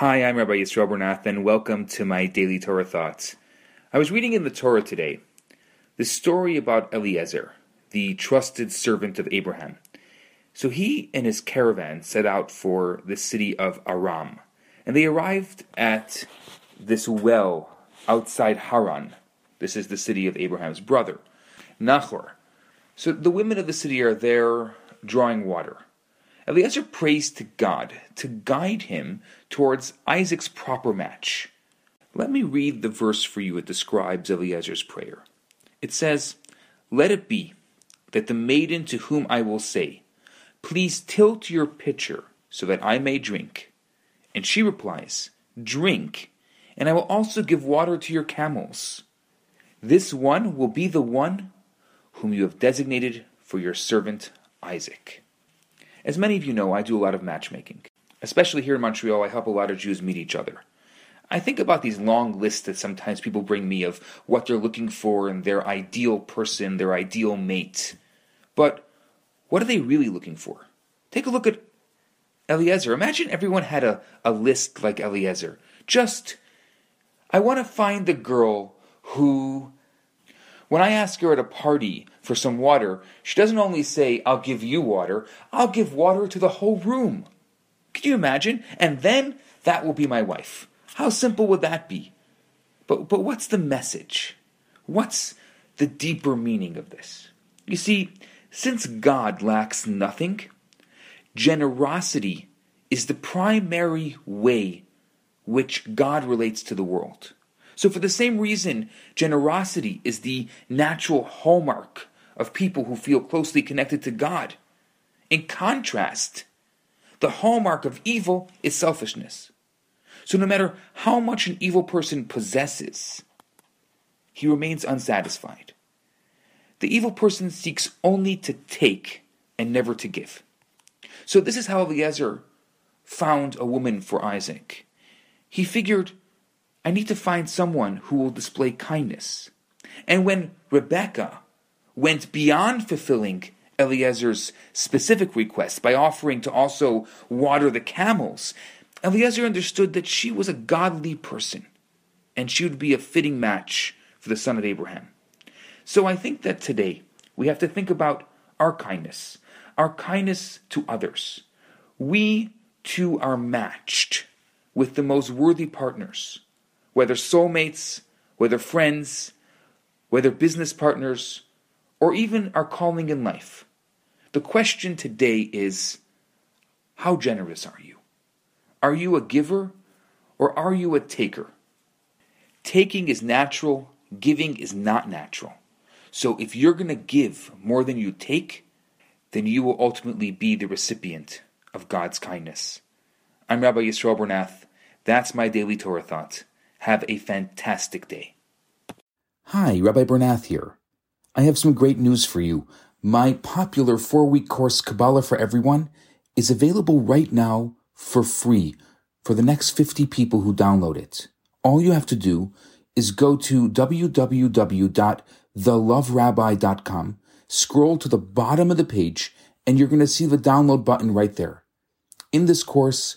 Hi, I'm Rabbi Yisrael Bernath, and welcome to my daily Torah thoughts. I was reading in the Torah today the story about Eliezer, the trusted servant of Abraham. So he and his caravan set out for the city of Aram, and they arrived at this well outside Haran. This is the city of Abraham's brother, Nahor. So the women of the city are there drawing water. Eliezer prays to God to guide him towards Isaac's proper match. Let me read the verse for you. It describes Eliezer's prayer. It says, Let it be that the maiden to whom I will say, Please tilt your pitcher so that I may drink. And she replies, Drink, and I will also give water to your camels. This one will be the one whom you have designated for your servant Isaac. As many of you know, I do a lot of matchmaking. Especially here in Montreal, I help a lot of Jews meet each other. I think about these long lists that sometimes people bring me of what they're looking for in their ideal person, their ideal mate. But what are they really looking for? Take a look at Eliezer. Imagine everyone had a, a list like Eliezer. Just, I want to find the girl who, when I ask her at a party for some water, she doesn't only say, I'll give you water, I'll give water to the whole room. Can you imagine? And then that will be my wife. How simple would that be? But, but what's the message? What's the deeper meaning of this? You see, since God lacks nothing, generosity is the primary way which God relates to the world. So, for the same reason, generosity is the natural hallmark of people who feel closely connected to God. In contrast, the hallmark of evil is selfishness. So, no matter how much an evil person possesses, he remains unsatisfied. The evil person seeks only to take and never to give. So, this is how Eliezer found a woman for Isaac. He figured, I need to find someone who will display kindness. And when Rebecca went beyond fulfilling Eliezer's specific request by offering to also water the camels, Eliezer understood that she was a godly person and she would be a fitting match for the son of Abraham. So I think that today we have to think about our kindness, our kindness to others. We too are matched with the most worthy partners, whether soulmates, whether friends, whether business partners, or even our calling in life. The question today is how generous are you? Are you a giver or are you a taker? Taking is natural, giving is not natural. So if you're going to give more than you take, then you will ultimately be the recipient of God's kindness. I'm Rabbi Yisrael Bernath. That's my daily Torah thought. Have a fantastic day. Hi, Rabbi Bernath here. I have some great news for you. My popular four week course, Kabbalah for Everyone, is available right now for free for the next 50 people who download it. All you have to do is go to www.theloverabbi.com, scroll to the bottom of the page, and you're going to see the download button right there. In this course,